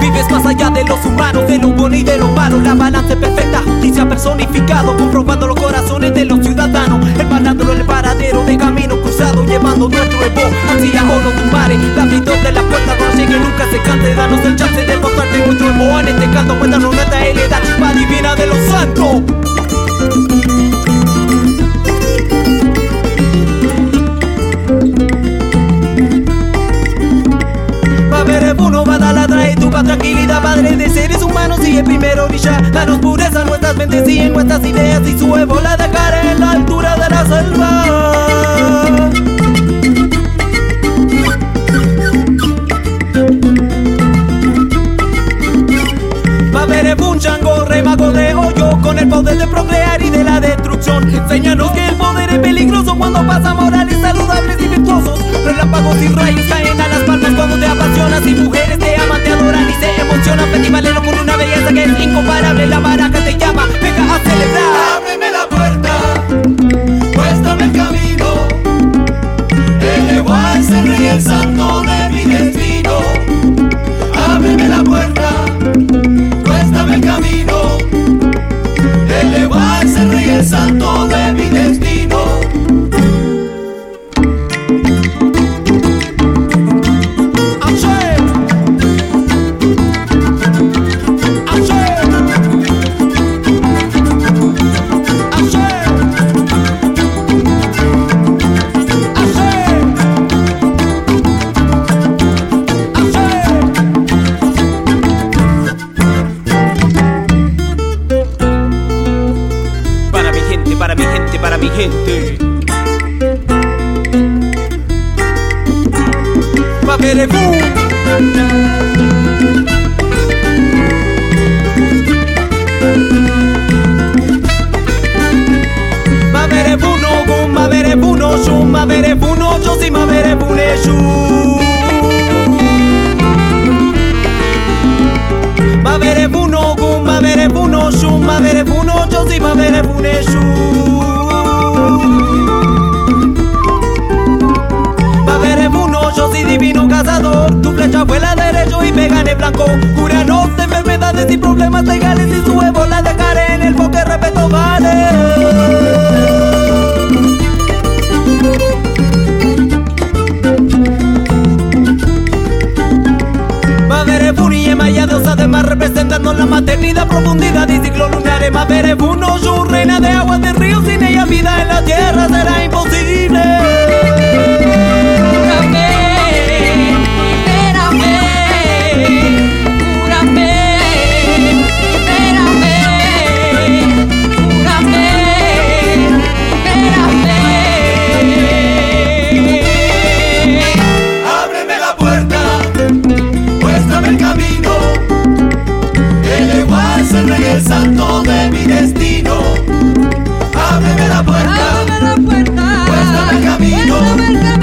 Vives más allá de los humanos, de lo bueno y de lo malo. La balanza perfecta, justicia personificado Comprobando los corazones de los ciudadanos. Hermanándolo en el paradero de camino cruzado Llevando nuestro evo, hacia oro tumare La vida de la puerta no llegue, nunca se cante Danos el chance de mostrarte nuestro evo En este canto, cuéntanos nuestra heredad divina de los santos tranquilidad, padre de seres humanos y el primero orilla. Danos pureza nuestras mentes y en nuestras ideas y su evo la dejaré en la altura de la selva. Un chango, remago de hoyo con el poder de procrear y de la destrucción. Enséñanos que el poder es peligroso cuando pasa morales saludables y virtuosos. Relámpagos y rayos caen a las palmas cuando te apasionas y mujeres emocionan. Festivalero con una belleza que es incomparable. La baraja te llama, venga a celebrar. Ábreme la puerta, muéstrame el camino. El igual se ríe el santo de mi destino. Ábreme la puerta, muéstrame el camino. El igual se ríe el santo buno, yo si vere buno, yo soy divino cazador, tu flecha vuela derecho y pega en el blanco. Curanos de enfermedades y problemas legales y su huevo la dejaré en el bosque, respeto vale. Mavere Funi y Maya diosa representando la maternidad, profundidad alto de mi destino. Ábreme la puerta, ábreme la puerta, el camino.